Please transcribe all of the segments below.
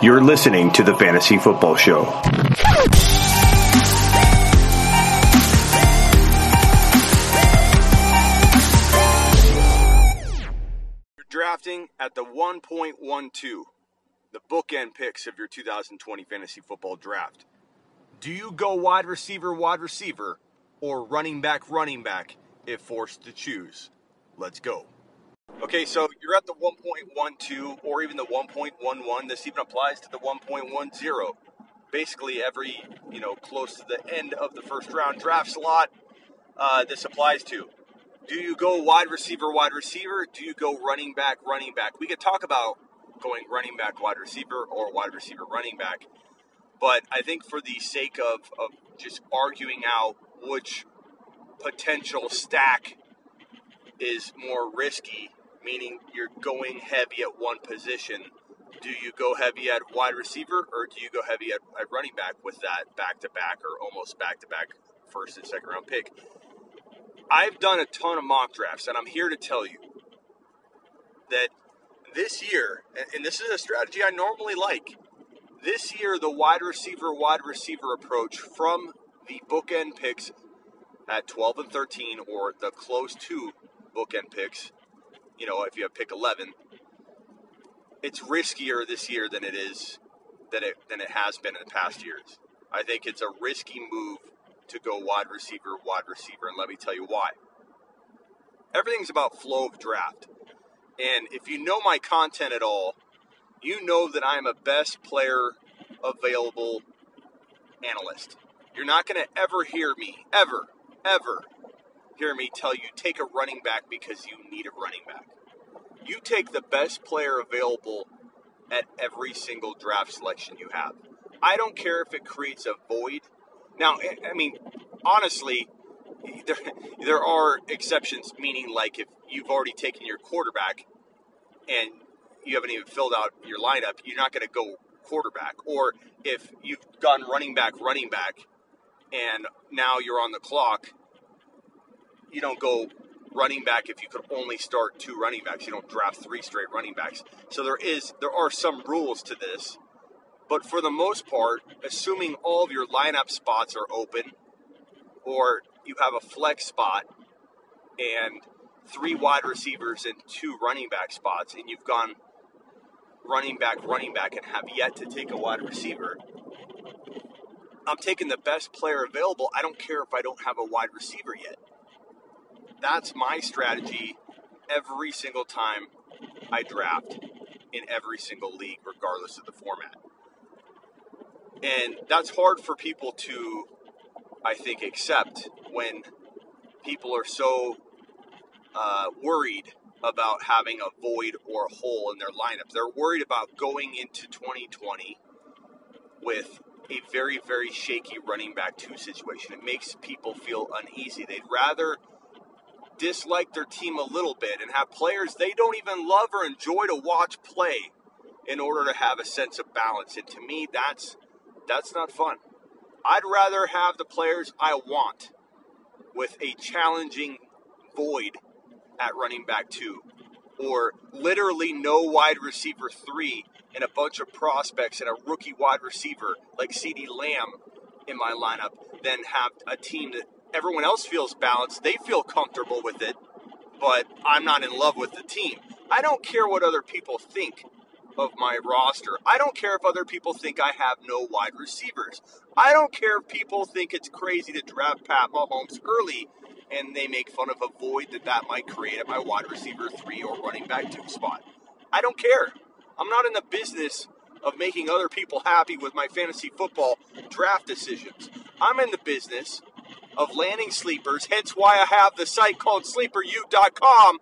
You're listening to the Fantasy Football Show. You're drafting at the 1.12, the bookend picks of your 2020 fantasy football draft. Do you go wide receiver, wide receiver, or running back, running back if forced to choose? Let's go. Okay, so you're at the 1.12 or even the 1.11. This even applies to the 1.10. Basically, every you know close to the end of the first round draft slot, uh, this applies to. Do you go wide receiver, wide receiver? Do you go running back, running back? We could talk about going running back, wide receiver, or wide receiver, running back. But I think for the sake of, of just arguing out which potential stack is more risky, meaning you're going heavy at one position, do you go heavy at wide receiver or do you go heavy at, at running back with that back to back or almost back to back first and second round pick? I've done a ton of mock drafts, and I'm here to tell you that this year, and this is a strategy I normally like, this year the wide receiver, wide receiver approach from the bookend picks at 12 and 13 or the close to bookend picks, you know, if you have pick 11, it's riskier this year than it is than it than it has been in the past years. I think it's a risky move to go wide receiver, wide receiver, and let me tell you why. Everything's about flow of draft. And if you know my content at all, you know that I'm a best player available analyst. You're not going to ever hear me, ever, ever hear me tell you take a running back because you need a running back. You take the best player available at every single draft selection you have. I don't care if it creates a void. Now, I mean, honestly, there, there are exceptions, meaning like if you've already taken your quarterback and you haven't even filled out your lineup, you're not going to go quarterback. Or if you've gone running back, running back, and now you're on the clock, you don't go running back if you could only start two running backs. You don't draft three straight running backs. So there is there are some rules to this. But for the most part, assuming all of your lineup spots are open or you have a flex spot and three wide receivers and two running back spots and you've gone running back, running back, and have yet to take a wide receiver, I'm taking the best player available. I don't care if I don't have a wide receiver yet. That's my strategy every single time I draft in every single league, regardless of the format. And that's hard for people to, I think, accept when people are so uh, worried about having a void or a hole in their lineup. They're worried about going into 2020 with a very, very shaky running back two situation. It makes people feel uneasy. They'd rather dislike their team a little bit and have players they don't even love or enjoy to watch play in order to have a sense of balance. And to me, that's that's not fun. I'd rather have the players I want with a challenging void at running back two, or literally no wide receiver three and a bunch of prospects and a rookie wide receiver like CeeDee Lamb in my lineup, than have a team that everyone else feels balanced. They feel comfortable with it, but I'm not in love with the team. I don't care what other people think of my roster. I don't care if other people think I have no wide receivers. I don't care if people think it's crazy to draft Pat Mahomes early and they make fun of a void that that might create at my wide receiver three or running back two spot. I don't care. I'm not in the business of making other people happy with my fantasy football draft decisions. I'm in the business of landing sleepers, hence why I have the site called sleeperu.com.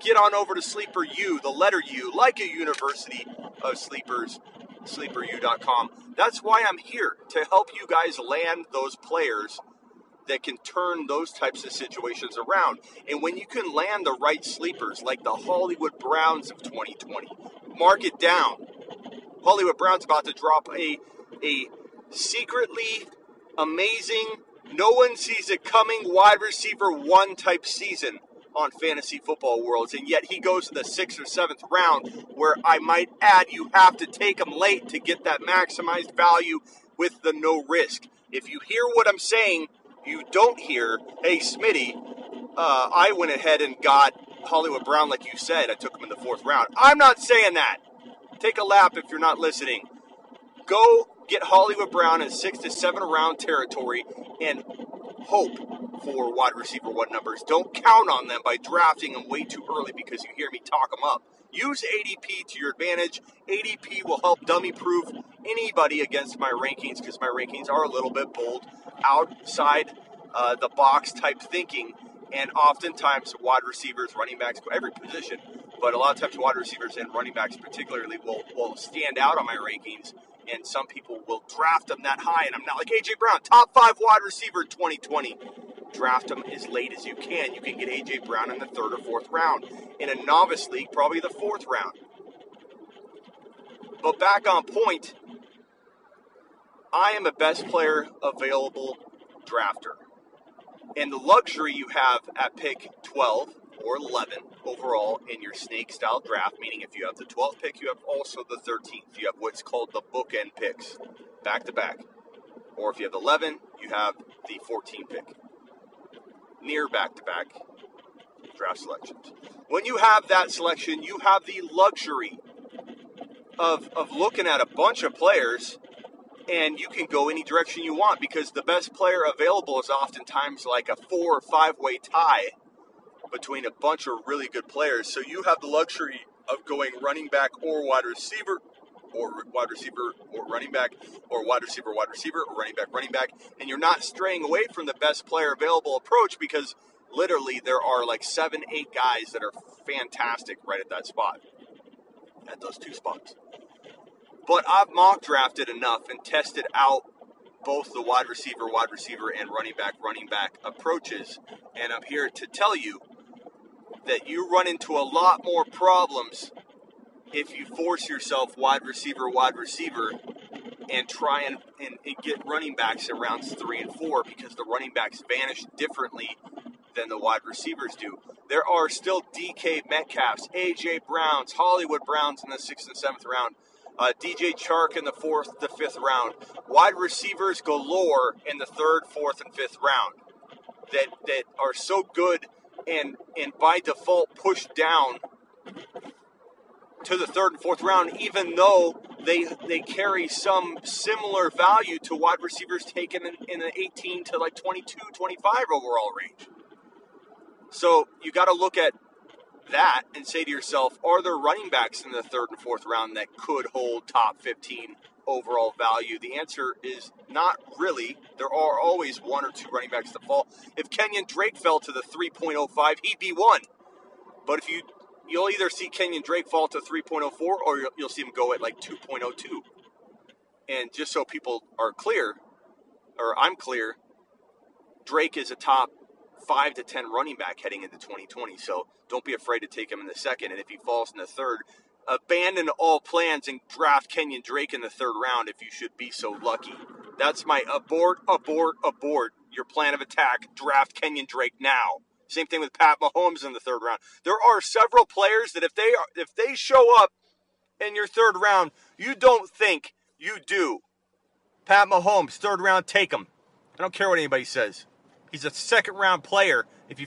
Get on over to Sleeper U, the letter U, like a university of sleepers, sleeperu.com. That's why I'm here to help you guys land those players that can turn those types of situations around. And when you can land the right sleepers, like the Hollywood Browns of 2020, mark it down. Hollywood Browns about to drop a a secretly amazing, no one sees it coming wide receiver one type season on fantasy football worlds, and yet he goes in the sixth or seventh round, where I might add you have to take him late to get that maximized value with the no risk. If you hear what I'm saying, you don't hear, hey, Smitty, uh, I went ahead and got Hollywood Brown, like you said. I took him in the fourth round. I'm not saying that. Take a lap if you're not listening. Go get Hollywood Brown in six to seven round territory and hope for wide receiver one numbers. Don't count on them by drafting them way too early because you hear me talk them up. Use ADP to your advantage. ADP will help dummy proof anybody against my rankings because my rankings are a little bit bold, outside uh, the box type thinking, and oftentimes wide receivers, running backs, every position, but a lot of times wide receivers and running backs particularly will, will stand out on my rankings and some people will draft them that high. And I'm not like AJ Brown, top five wide receiver 2020. Draft them as late as you can. You can get AJ Brown in the third or fourth round. In a novice league, probably the fourth round. But back on point, I am a best player available drafter. And the luxury you have at pick 12 or 11 overall in your snake style draft, meaning if you have the 12th pick, you have also the 13th. You have what's called the bookend picks, back to back. Or if you have 11, you have the 14th pick, near back to back draft selections. When you have that selection, you have the luxury of, of looking at a bunch of players and you can go any direction you want because the best player available is oftentimes like a four or five way tie between a bunch of really good players. So you have the luxury of going running back or wide receiver, or wide receiver or running back, or wide receiver, wide receiver, or running back, running back, and you're not straying away from the best player available approach because literally there are like seven, eight guys that are fantastic right at that spot, at those two spots. But I've mock drafted enough and tested out both the wide receiver, wide receiver, and running back, running back approaches. And I'm here to tell you that you run into a lot more problems if you force yourself wide receiver, wide receiver, and try and, and, and, get running backs in rounds three and four because the running backs vanish differently than the wide receivers do. There are still DK Metcalfs, AJ Browns, Hollywood Browns in the sixth and seventh round, uh, DJ Chark in the fourth, the fifth round, wide receivers galore in the third, fourth, and fifth round that that are so good and and by default pushed down to the third and fourth round, even though they they carry some similar value to wide receivers taken in, in the 18 to like 22, 25 overall range. So you got to look at that and say to yourself, are there running backs in the third and fourth round that could hold top 15 overall value? The answer is not really. There are always one or two running backs that fall. If Kenyon Drake fell to the 3.05, he'd be one. But if you you'll either see Kenyon Drake fall to 3.04 or you'll, you'll see him go at like 2.02. And just so people are clear, or I'm clear, Drake is a top five to 10 running back heading into 2020. So don't be afraid to take him in the second. And if he falls in the third, abandon all plans and draft Kenyon Drake in the third round if you should be so lucky. That's my abort, abort, abort your plan of attack. Draft Kenyon Drake now. Same thing with Pat Mahomes in the third round. There are several players that if they are, if they show up in your third round, you don't think you do. Pat Mahomes, third round, take him. I don't care what anybody says. He's a second round player. If you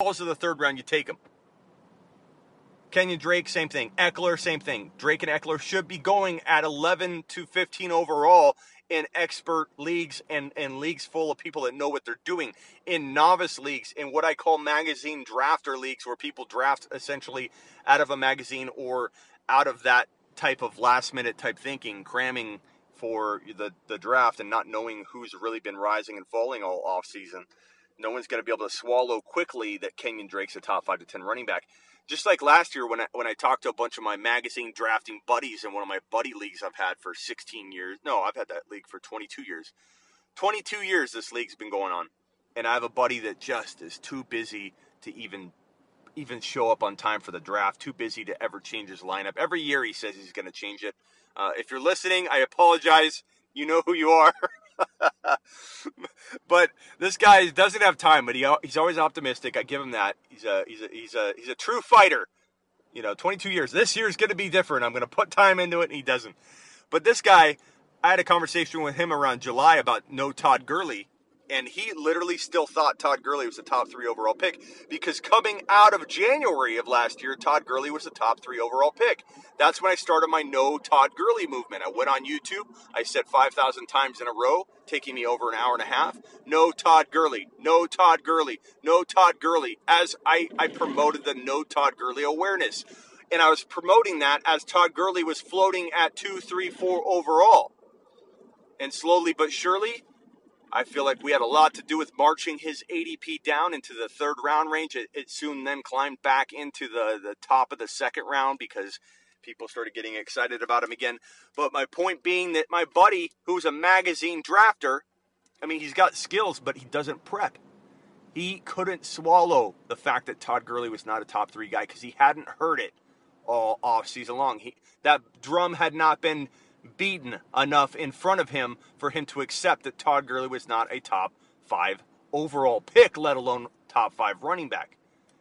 falls to the third round, you take him. Kenyon Drake, same thing. Ekeler, same thing. Drake and Ekeler should be going at 11 to 15 overall in expert leagues and, and leagues full of people that know what they're doing. In novice leagues, in what I call magazine drafter leagues, where people draft essentially out of a magazine or out of that type of last minute type thinking, cramming for the, the draft and not knowing who's really been rising and falling all off season no one's going to be able to swallow quickly that Kenyon Drake's a top five to ten running back. Just like last year when I, when I talked to a bunch of my magazine drafting buddies in one of my buddy leagues I've had for 16 years. No, I've had that league for 22 years. 22 years this league's been going on, and I have a buddy that just is too busy to even even show up on time for the draft. Too busy to ever change his lineup. Every year he says he's going to change it. Uh, if you're listening, I apologize. You know who you are. but this guy doesn't have time, but he he's always optimistic. I give him that. He's a he's a he's a he's a true fighter. You know, 22 years. This year is going to be different. I'm going to put time into it, and he doesn't. But this guy, I had a conversation with him around July about no Todd Gurley, and he literally still thought Todd Gurley was the top three overall pick because coming out of January of last year, Todd Gurley was the top three overall pick. That's when I started my no Todd Gurley movement. I went on YouTube. I said 5,000 times in a row, taking me over an hour and a half. No Todd Gurley, no Todd Gurley, no Todd Gurley. As I, I promoted the no Todd Gurley awareness. And I was promoting that as Todd Gurley was floating at two, three, four overall. And slowly but surely, I feel like we had a lot to do with marching his ADP down into the third round range. It, it, soon then climbed back into the, the top of the second round because people started getting excited about him again. But my point being that my buddy, who's a magazine drafter, I mean, he's got skills, but he doesn't prep. He couldn't swallow the fact that Todd Gurley was not a top three guy because he hadn't heard it all off season long. He, that drum had not been beaten enough in front of him for him to accept that Todd Gurley was not a top five overall pick, let alone top five running back.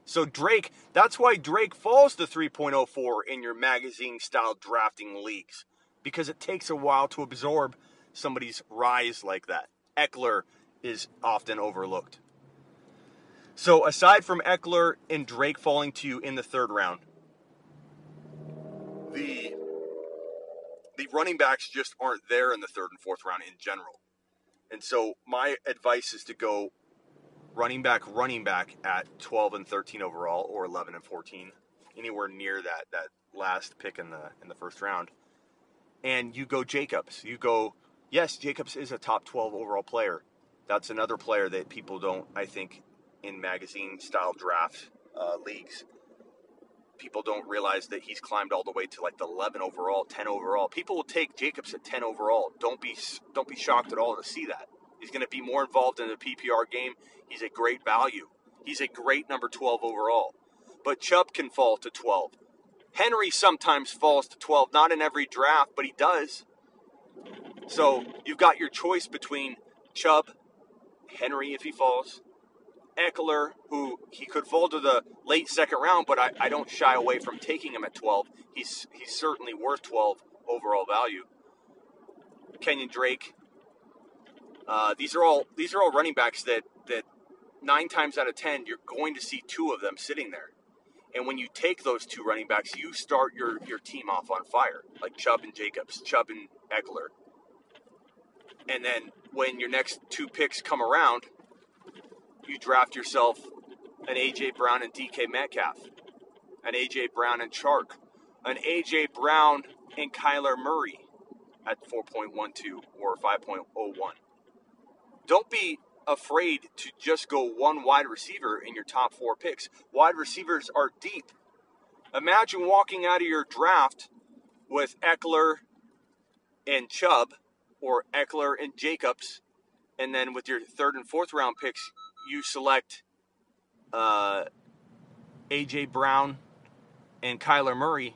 So Drake, that's why Drake falls to 3.04 in your magazine style drafting leagues because it takes a while to absorb somebody's rise like that. Ekeler is often overlooked. So aside from Ekeler and Drake falling to you in the third round, the running backs just aren't there in the third and fourth round in general. And so my advice is to go running back, running back at 12 and 13 overall, or 11 and 14, anywhere near that that last pick in the in the first round. And you go Jacobs. You go, yes, Jacobs is a top 12 overall player. That's another player that people don't, I think, in magazine style draft uh, leagues people don't realize that he's climbed all the way to like the 11 overall, 10 overall. People will take Jacobs at 10 overall. Don't be don't be shocked at all to see that. He's going to be more involved in the PPR game. He's a great value. He's a great number 12 overall. But Chubb can fall to 12. Henry sometimes falls to 12, not in every draft, but he does. So you've got your choice between Chubb, Henry if he falls, Ekeler, who he could fall to the late second round, but I, I don't shy away from taking him at 12. He's he's certainly worth 12 overall value. Kenyon Drake. Uh, these are all these are all running backs that that nine times out of ten you're going to see two of them sitting there. And when you take those two running backs, you start your, your team off on fire, like Chubb and Jacobs, Chubb and Ekeler. And then when your next two picks come around, you draft yourself an A.J. Brown and DK Metcalf, an A.J. Brown and Chark, an A.J. Brown and Kyler Murray at 4.12 or 5.01. Don't be afraid to just go one wide receiver in your top four picks. Wide receivers are deep. Imagine walking out of your draft with Ekeler and Chubb or Ekeler and Jacobs, and then with your third and fourth round picks, you select uh, AJ Brown and Kyler Murray,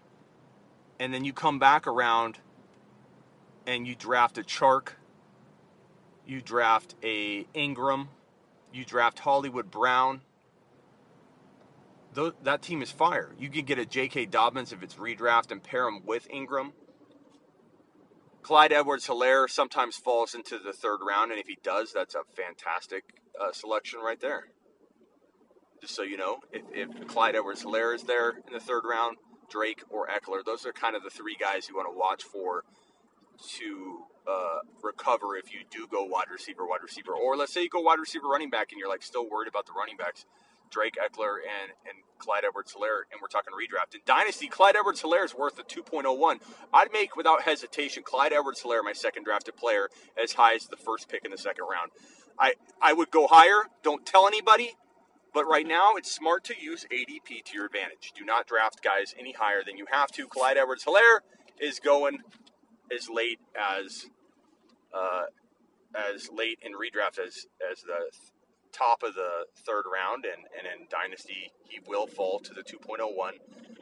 and then you come back around and you draft a Chark, you draft a Ingram, you draft Hollywood Brown. That team is fire. You can get a J.K. Dobbins if it's redraft and pair him with Ingram. Clyde Edwards Helaire sometimes falls into the third round, and if he does, that's a fantastic uh, selection right there. Just so you know, if, if Clyde Edwards Helaire is there in the third round, Drake or Ekeler, those are kind of the three guys you want to watch for to uh, recover if you do go wide receiver, wide receiver. Or let's say you go wide receiver, running back, and you're like still worried about the running backs. Drake Ekeler and, and Clyde Edwards Helaire, and we're talking redraft. In Dynasty, Clyde Edwards Helaire is worth a 2.01. I'd make without hesitation Clyde Edwards Helaire my second drafted player as high as the first pick in the second round. I, I would go higher. Don't tell anybody. But right now, it's smart to use ADP to your advantage. Do not draft guys any higher than you have to. Clyde Edwards Helaire is going as late as uh, as late in redraft as as the top of the third round, and, and in Dynasty, he will fall to the 2.01.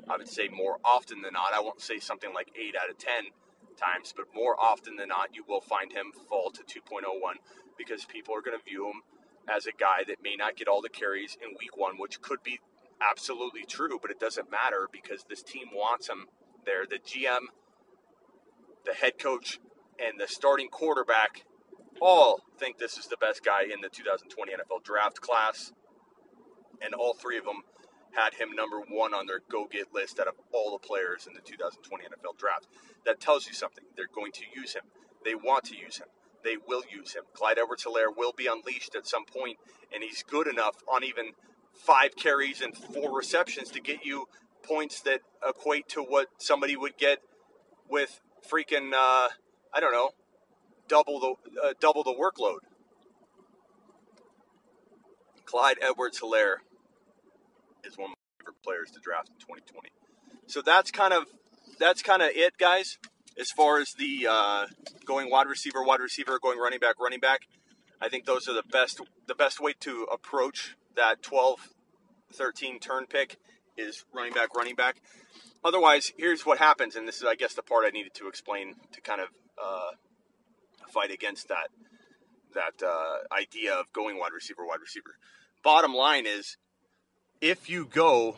I would say more often than not, I won't say something like 8 out of 10 times, but more often than not, you will find him fall to 2.01 because people are going to view him as a guy that may not get all the carries in week one, which could be absolutely true, but it doesn't matter because this team wants him there. The GM, the head coach, and the starting quarterback all think this is the best guy in the 2020 NFL draft class. And all three of them had him number one on their go get list out of all the players in the 2020 NFL draft. That tells you something. They're going to use him. They want to use him. They will use him. Clyde Edwards Helaire will be unleashed at some point, and he's good enough on even five carries and four receptions to get you points that equate to what somebody would get with freaking, uh, I don't know, double the uh, double the workload. Clyde Edwards Helaire is one of my favorite players to draft in 2020. So that's kind of that's kind of it, guys. As far as the uh, going wide receiver, wide receiver, going running back, running back, I think those are the best the best way to approach that 12, 13 turn pick is running back, running back. Otherwise, here's what happens, and this is, I guess, the part I needed to explain to kind of uh, fight against that that uh, idea of going wide receiver, wide receiver. Bottom line is, if you go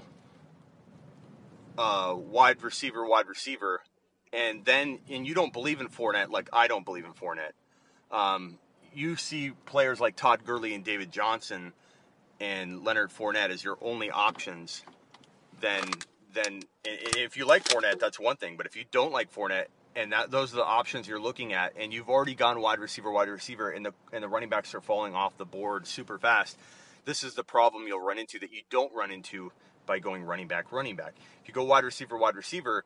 uh, wide receiver, wide receiver, and then and you don't believe in Fournette like I don't believe in Fournette, um, you see players like Todd Gurley and David Johnson and Leonard Fournette as your only options, then then if you like Fournette, that's one thing. But if you don't like Fournette and that those are the options you're looking at, and you've already gone wide receiver, wide receiver, and the and the running backs are falling off the board super fast. This is the problem you'll run into that you don't run into by going running back, running back. If you go wide receiver, wide receiver,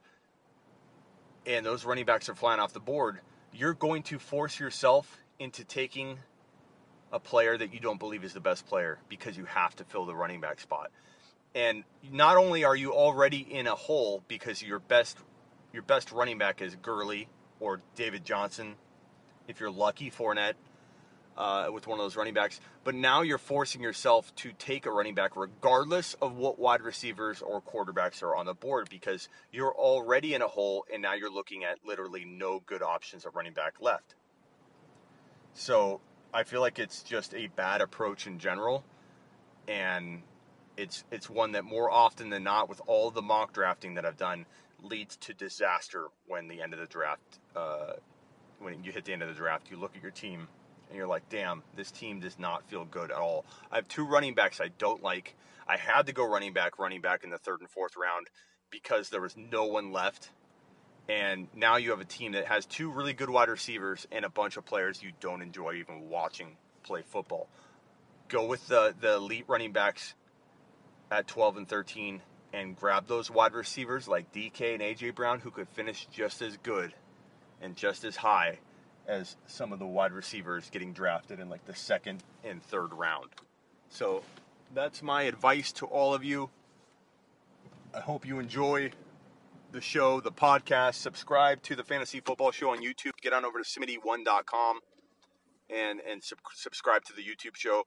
and those running backs are flying off the board, you're going to force yourself into taking a player that you don't believe is the best player because you have to fill the running back spot. And not only are you already in a hole because your best your best running back is Gurley or David Johnson, if you're lucky, Fournette, uh, with one of those running backs. But now you're forcing yourself to take a running back regardless of what wide receivers or quarterbacks are on the board because you're already in a hole and now you're looking at literally no good options of running back left. So I feel like it's just a bad approach in general. And it's it's one that more often than not, with all the mock drafting that I've done, leads to disaster when the end of the draft, uh, when you hit the end of the draft, you look at your team and you're like, damn, this team does not feel good at all. I have two running backs I don't like. I had to go running back, running back in the third and fourth round because there was no one left. And now you have a team that has two really good wide receivers and a bunch of players you don't enjoy even watching play football. Go with the, the elite running backs at 12 and 13 and grab those wide receivers like DK and AJ Brown who could finish just as good and just as high as some of the wide receivers getting drafted in like the second and third round. So that's my advice to all of you. I hope you enjoy the show, the podcast. Subscribe to the Fantasy Football Show on YouTube. Get on over to smitty1.com and and sub- subscribe to the YouTube show.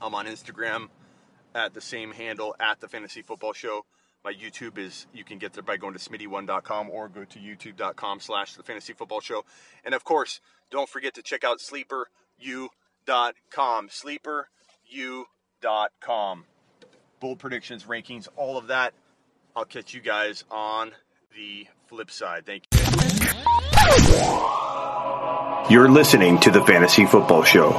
I'm on Instagram at the same handle at the Fantasy Football Show. My YouTube is you can get there by going to smitty1.com or go to youtube.com slash the fantasy football show. And of course, don't forget to check out sleeperu.com. Sleeperu.com. Bold predictions, rankings, all of that. I'll catch you guys on the flip side. Thank you. You're listening to the Fantasy Football Show.